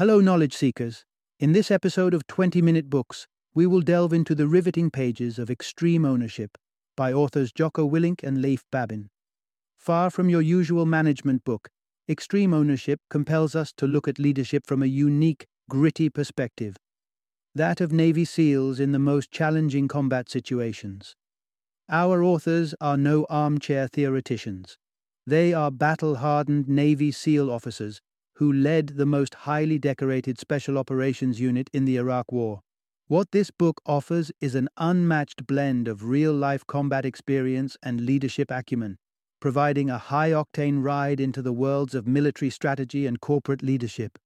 Hello, knowledge seekers. In this episode of 20 Minute Books, we will delve into the riveting pages of Extreme Ownership by authors Jocko Willink and Leif Babin. Far from your usual management book, Extreme Ownership compels us to look at leadership from a unique, gritty perspective that of Navy SEALs in the most challenging combat situations. Our authors are no armchair theoreticians. They are battle hardened Navy SEAL officers who led the most highly decorated Special Operations Unit in the Iraq War. What this book offers is an unmatched blend of real life combat experience and leadership acumen, providing a high octane ride into the worlds of military strategy and corporate leadership.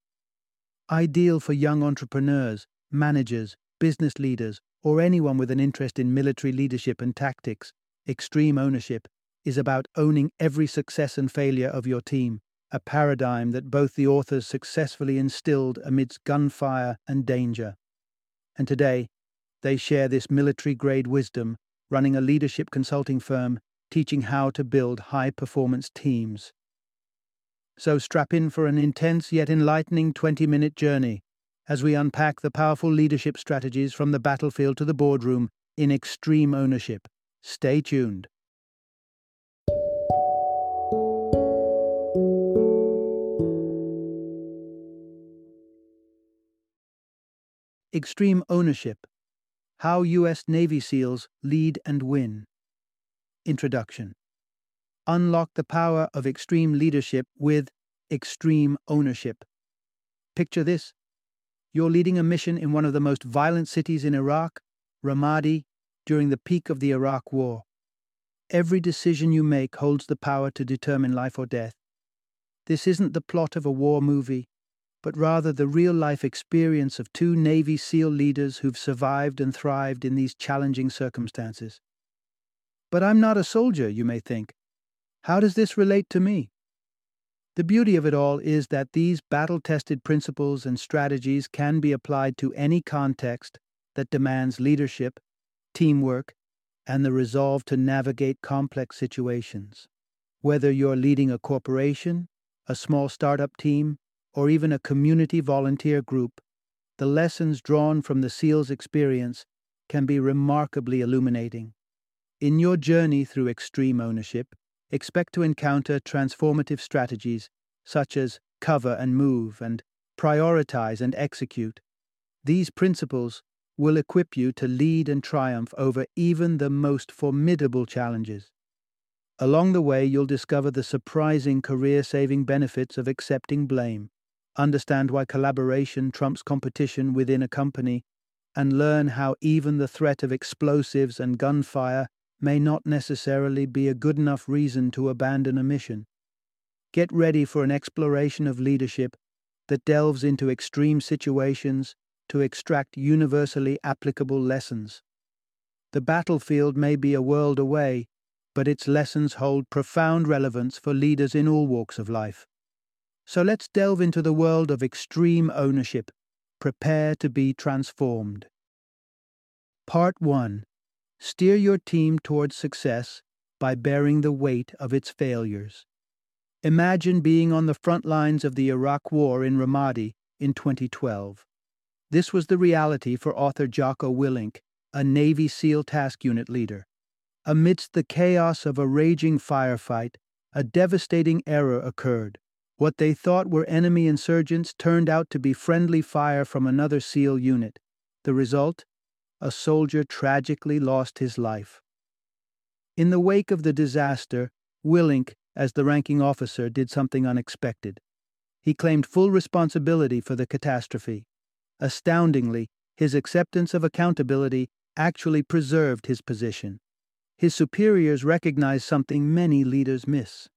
Ideal for young entrepreneurs managers, business leaders, or anyone with an interest in military leadership and tactics, extreme ownership is about owning every success and failure of your team, a paradigm that both the authors successfully instilled amidst gunfire and danger. And today, they share this military grade wisdom, running a leadership consulting firm, teaching how to build high performance teams. So strap in for an intense yet enlightening 20 minute journey as we unpack the powerful leadership strategies from the battlefield to the boardroom in extreme ownership. Stay tuned. Extreme Ownership How U.S. Navy SEALs Lead and Win. Introduction Unlock the power of extreme leadership with extreme ownership. Picture this you're leading a mission in one of the most violent cities in Iraq, Ramadi, during the peak of the Iraq War. Every decision you make holds the power to determine life or death. This isn't the plot of a war movie, but rather the real life experience of two Navy SEAL leaders who've survived and thrived in these challenging circumstances. But I'm not a soldier, you may think. How does this relate to me? The beauty of it all is that these battle tested principles and strategies can be applied to any context that demands leadership, teamwork, and the resolve to navigate complex situations. Whether you're leading a corporation, a small startup team, or even a community volunteer group, the lessons drawn from the SEAL's experience can be remarkably illuminating. In your journey through extreme ownership, expect to encounter transformative strategies such as cover and move and prioritize and execute. These principles will equip you to lead and triumph over even the most formidable challenges. Along the way, you'll discover the surprising career saving benefits of accepting blame, understand why collaboration trumps competition within a company, and learn how even the threat of explosives and gunfire may not necessarily be a good enough reason to abandon a mission. Get ready for an exploration of leadership that delves into extreme situations to extract universally applicable lessons. The battlefield may be a world away, but its lessons hold profound relevance for leaders in all walks of life. So let's delve into the world of extreme ownership. Prepare to be transformed. Part 1 Steer your team towards success by bearing the weight of its failures. Imagine being on the front lines of the Iraq War in Ramadi in 2012. This was the reality for author Jocko Willink, a Navy SEAL task unit leader. Amidst the chaos of a raging firefight, a devastating error occurred. What they thought were enemy insurgents turned out to be friendly fire from another SEAL unit. The result? a soldier tragically lost his life. In the wake of the disaster, Willink, as the ranking officer, did something unexpected. He claimed full responsibility for the catastrophe. Astoundingly, his acceptance of accountability actually preserved his position. His superiors recognized something many leaders miss.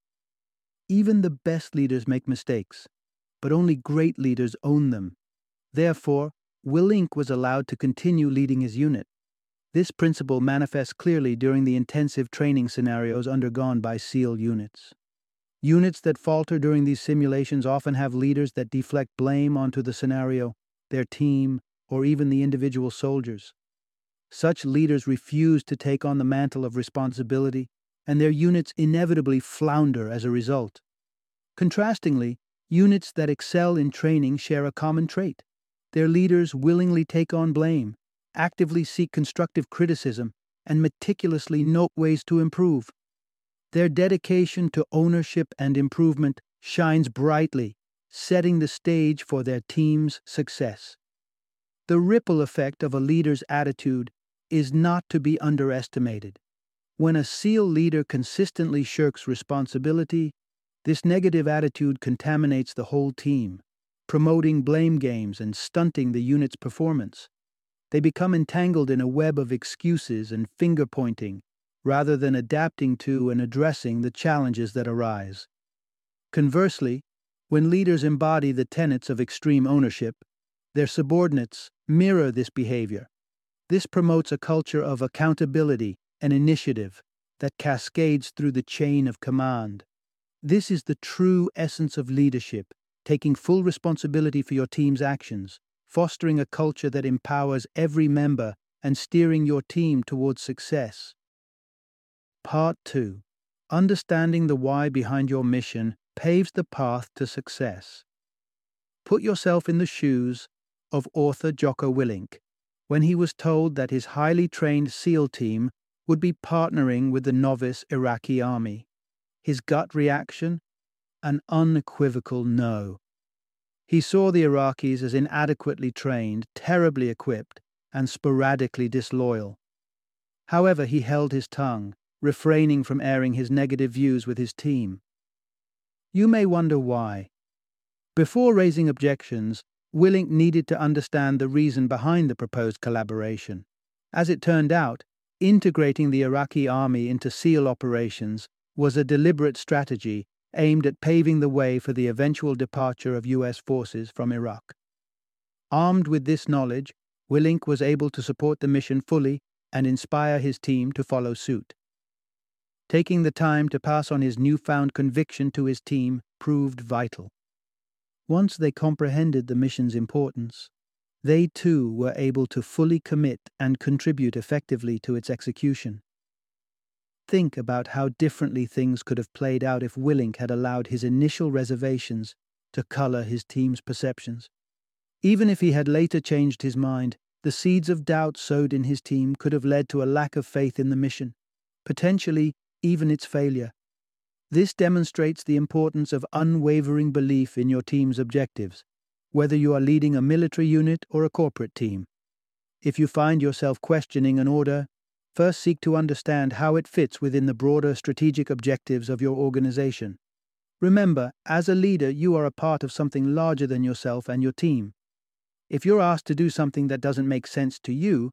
Even the best leaders make mistakes, but only great leaders own them. Therefore, Willink was allowed to continue leading his unit. This principle manifests clearly during the intensive training scenarios undergone by SEAL units. Units that falter during these simulations often have leaders that deflect blame onto the scenario, their team, or even the individual soldiers. Such leaders refuse to take on the mantle of responsibility, and their units inevitably flounder as a result. Contrastingly, Units that excel in training share a common trait. Their leaders willingly take on blame, actively seek constructive criticism, and meticulously note ways to improve. Their dedication to ownership and improvement shines brightly, setting the stage for their team's success. The ripple effect of a leader's attitude is not to be underestimated. When a SEAL leader consistently shirks responsibility, this negative attitude contaminates the whole team, promoting blame games and stunting the unit's performance. They become entangled in a web of excuses and finger pointing, rather than adapting to and addressing the challenges that arise. Conversely, when leaders embody the tenets of extreme ownership, their subordinates mirror this behavior. This promotes a culture of accountability and initiative that cascades through the chain of command. This is the true essence of leadership, taking full responsibility for your team's actions, fostering a culture that empowers every member and steering your team towards success. Part 2 Understanding the why behind your mission paves the path to success. Put yourself in the shoes of author Jocko Willink when he was told that his highly trained SEAL team would be partnering with the novice Iraqi army. His gut reaction? An unequivocal no. He saw the Iraqis as inadequately trained, terribly equipped, and sporadically disloyal. However, he held his tongue, refraining from airing his negative views with his team. You may wonder why. Before raising objections, Willink needed to understand the reason behind the proposed collaboration. As it turned out, integrating the Iraqi army into SEAL operations was a deliberate strategy aimed at paving the way for the eventual departure of U.S. forces from Iraq. Armed with this knowledge, Willink was able to support the mission fully and inspire his team to follow suit. Taking the time to pass on his newfound conviction to his team proved vital. Once they comprehended the mission's importance, they too were able to fully commit and contribute effectively to its execution. Think about how differently things could have played out if Willink had allowed his initial reservations to color his team's perceptions. Even if he had later changed his mind, the seeds of doubt sowed in his team could have led to a lack of faith in the mission, potentially even its failure. This demonstrates the importance of unwavering belief in your team's objectives, whether you are leading a military unit or a corporate team. If you find yourself questioning an order, first seek to understand how it fits within the broader strategic objectives of your organization. Remember, as a leader, you are a part of something larger than yourself and your team. If you're asked to do something that doesn't make sense to you,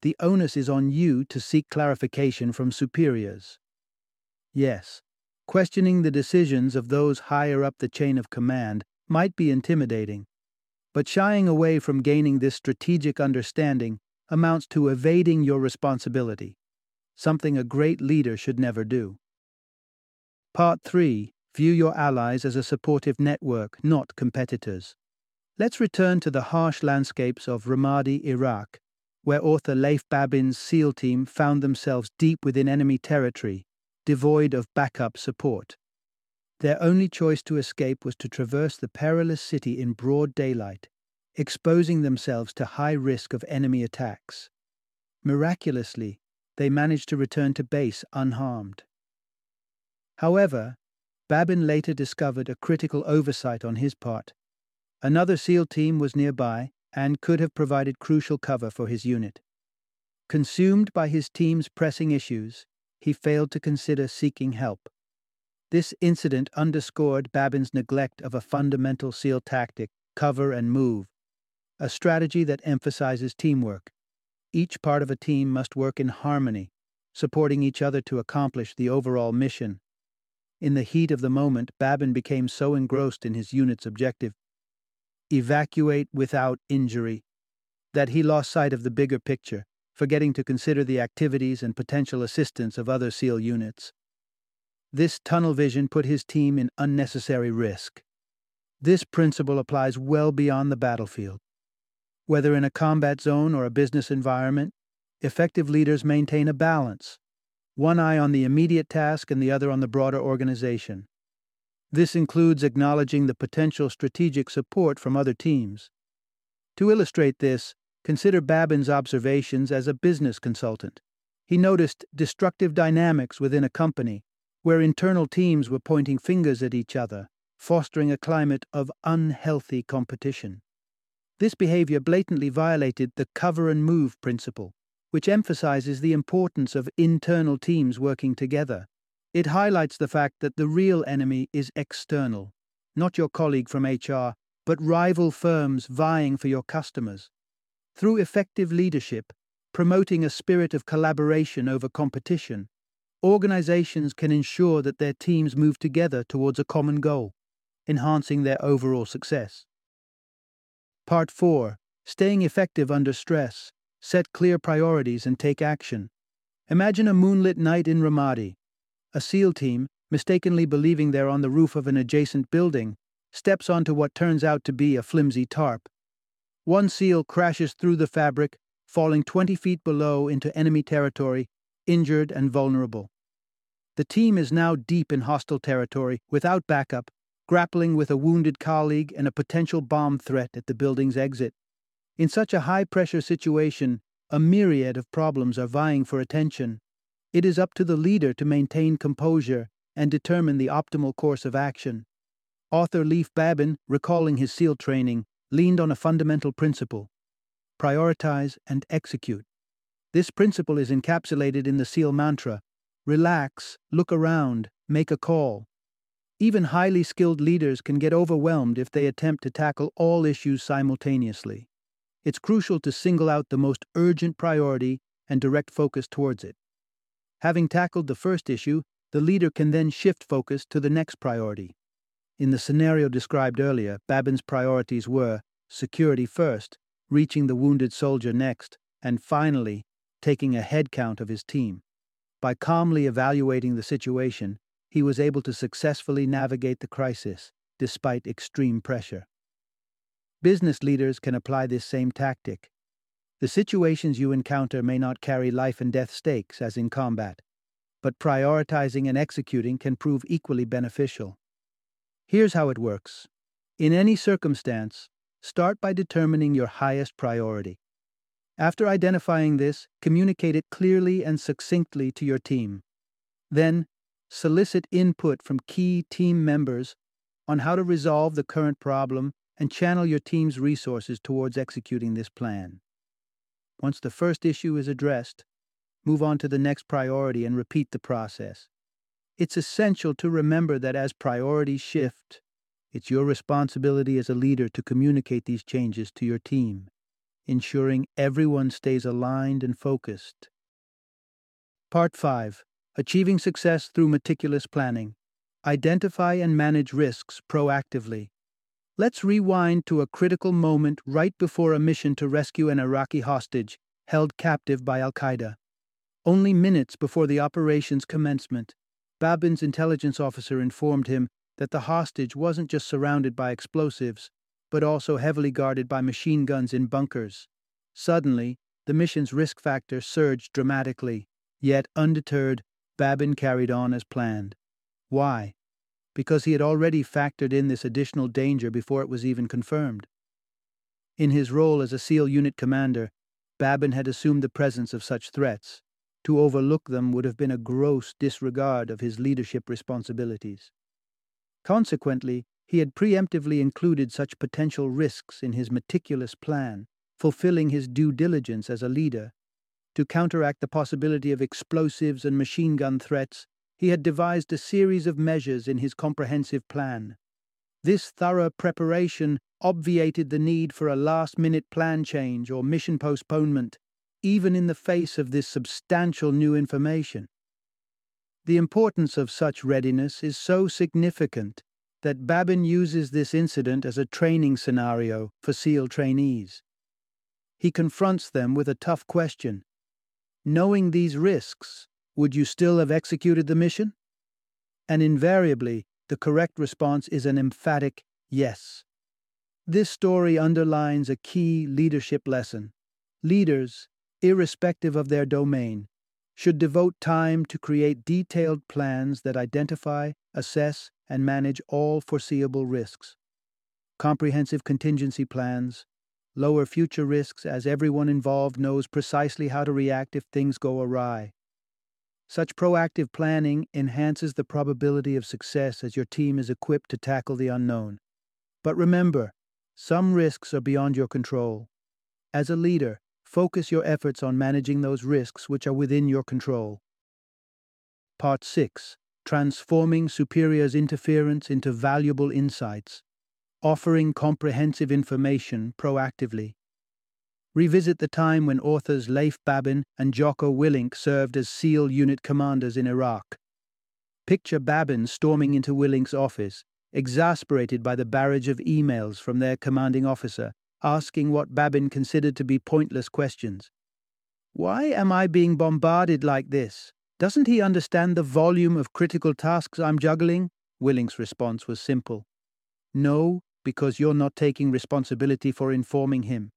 the onus is on you to seek clarification from superiors. Yes, Questioning the decisions of those higher up the chain of command might be intimidating, but shying away from gaining this strategic understanding amounts to evading your responsibility, something a great leader should never do. Part 3 View your allies as a supportive network, not competitors. Let's return to the harsh landscapes of Ramadi, Iraq, where author Leif Babin's SEAL team found themselves deep within enemy territory devoid of backup support. Their only choice to escape was to traverse the perilous city in broad daylight, exposing themselves to high risk of enemy attacks. Miraculously, they managed to return to base unharmed. However, Babin later discovered a critical oversight on his part. Another SEAL team was nearby and could have provided crucial cover for his unit. Consumed by his team's pressing issues, he failed to consider seeking help. This incident underscored Babin's neglect of a fundamental SEAL tactic cover and move, a strategy that emphasizes teamwork. Each part of a team must work in harmony, supporting each other to accomplish the overall mission. In the heat of the moment, Babin became so engrossed in his unit's objective evacuate without injury that he lost sight of the bigger picture forgetting to consider the activities and potential assistance of other SEAL units. This tunnel vision put his team in unnecessary risk. This principle applies well beyond the battlefield. Whether in a combat zone or a business environment, effective leaders maintain a balance, one eye on the immediate task and the other on the broader organization. This includes acknowledging the potential strategic support from other teams. To illustrate this, consider Babin's observations as a business consultant. He noticed destructive dynamics within a company, where internal teams were pointing fingers at each other, fostering a climate of unhealthy competition. This behavior blatantly violated the cover and move principle, which emphasizes the importance of internal teams working together. It highlights the fact that the real enemy is external, not your colleague from HR, but rival firms vying for your customers. Through effective leadership, promoting a spirit of collaboration over competition, organizations can ensure that their teams move together towards a common goal, enhancing their overall success. Part 4 Staying effective under stress. Set clear priorities and take action. Imagine a moonlit night in Ramadi. A SEAL team, mistakenly believing they're on the roof of an adjacent building, steps onto what turns out to be a flimsy tarp. One SEAL crashes through the fabric, falling 20 feet below into enemy territory, injured and vulnerable. The team is now deep in hostile territory, without backup, grappling with a wounded colleague and a potential bomb threat at the building's exit. In such a high pressure situation, a myriad of problems are vying for attention. It is up to the leader to maintain composure and determine the optimal course of action. Author Leif Babin, recalling his SEAL training, leaned on a fundamental principle prioritize and execute. This principle is encapsulated in the SEAL mantra relax, look around, make a call. Even highly skilled leaders can get overwhelmed if they attempt to tackle all issues simultaneously. It's crucial to single out the most urgent priority and direct focus towards it. Having tackled the first issue, the leader can then shift focus to the next priority. In the scenario described earlier, Babin's priorities were security first, reaching the wounded soldier next, and finally, taking a head count of his team. By calmly evaluating the situation, he was able to successfully navigate the crisis, despite extreme pressure. Business leaders can apply this same tactic. The situations you encounter may not carry life and death stakes, as in combat, but prioritizing and executing can prove equally beneficial. Here's how it works. In any circumstance, start by determining your highest priority. After identifying this, communicate it clearly and succinctly to your team. Then, solicit input from key team members on how to resolve the current problem and channel your team's resources towards executing this plan. Once the first issue is addressed, move on to the next priority and repeat the process. It's essential to remember that as priorities shift, it's your responsibility as a leader to communicate these changes to your team, ensuring everyone stays aligned and focused. Part 5 Achieving Success Through Meticulous Planning. Identify and manage risks proactively. Let's rewind to a critical moment right before a mission to rescue an Iraqi hostage held captive by Al Qaeda. Only minutes before the operation's commencement, Babin's intelligence officer informed him that the hostage wasn't just surrounded by explosives, but also heavily guarded by machine guns in bunkers. Suddenly, the mission's risk factor surged dramatically, yet undeterred, Babin carried on as planned. Why? Because he had already factored in this additional danger before it was even confirmed. In his role as a SEAL unit commander, Babin had assumed the presence of such threats. To overlook them would have been a gross disregard of his leadership responsibilities. Consequently, he had preemptively included such potential risks in his meticulous plan, fulfilling his due diligence as a leader. To counteract the possibility of explosives and machine gun threats, he had devised a series of measures in his comprehensive plan. This thorough preparation obviated the need for a last minute plan change or mission postponement, even in the face of this substantial new information. The importance of such readiness is so significant that Babin uses this incident as a training scenario for SEAL trainees. He confronts them with a tough question. Knowing these risks, would you still have executed the mission? And invariably, the correct response is an emphatic yes. This story underlines a key leadership lesson. Leaders, irrespective of their domain, should devote time to create detailed plans that identify, assess, and manage all foreseeable risks. Comprehensive contingency plans, lower future risks as everyone involved knows precisely how to react if things go awry. Such proactive planning enhances the probability of success as your team is equipped to tackle the unknown. But remember, some risks are beyond your control. As a leader, focus your efforts on managing those risks which are within your control. Part 6 Transforming Superior's Interference into Valuable Insights offering comprehensive information proactively. Revisit the time when authors Leif Babin and Jocko Willink served as SEAL unit commanders in Iraq. Picture Babin storming into Willink's office, exasperated by the barrage of emails from their commanding officer, asking what Babin considered to be pointless questions. Why am I being bombarded like this? Doesn't he understand the volume of critical tasks I'm juggling? Willink's response was simple. No, because you're not taking responsibility for informing him.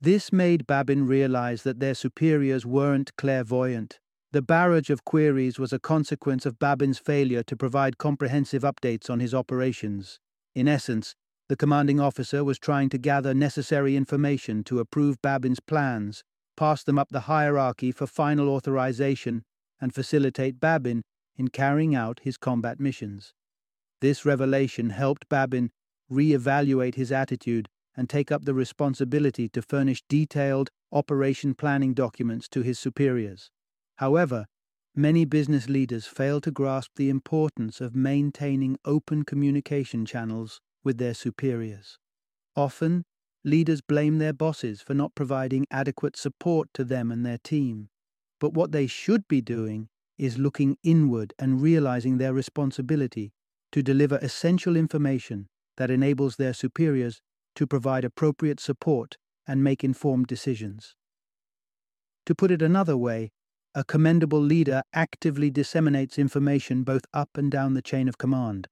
This made Babin realize that their superiors weren't clairvoyant. The barrage of queries was a consequence of Babin's failure to provide comprehensive updates on his operations. In essence, the commanding officer was trying to gather necessary information to approve Babin's plans, pass them up the hierarchy for final authorization, and facilitate Babin in carrying out his combat missions. This revelation helped Babin re-evaluate his attitude, and take up the responsibility to furnish detailed operation planning documents to his superiors. However, many business leaders fail to grasp the importance of maintaining open communication channels with their superiors. Often, leaders blame their bosses for not providing adequate support to them and their team. But what they should be doing is looking inward and realizing their responsibility to deliver essential information that enables their superiors to provide appropriate support and make informed decisions. To put it another way, a commendable leader actively disseminates information both up and down the chain of command.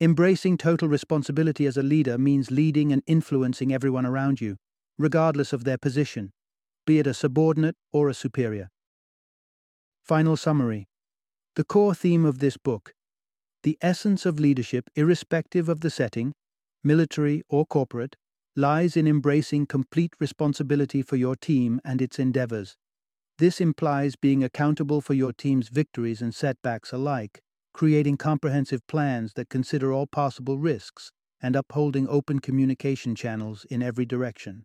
Embracing total responsibility as a leader means leading and influencing everyone around you, regardless of their position, be it a subordinate or a superior. Final summary The core theme of this book the essence of leadership, irrespective of the setting, military or corporate, lies in embracing complete responsibility for your team and its endeavors. This implies being accountable for your team's victories and setbacks alike, creating comprehensive plans that consider all possible risks, and upholding open communication channels in every direction.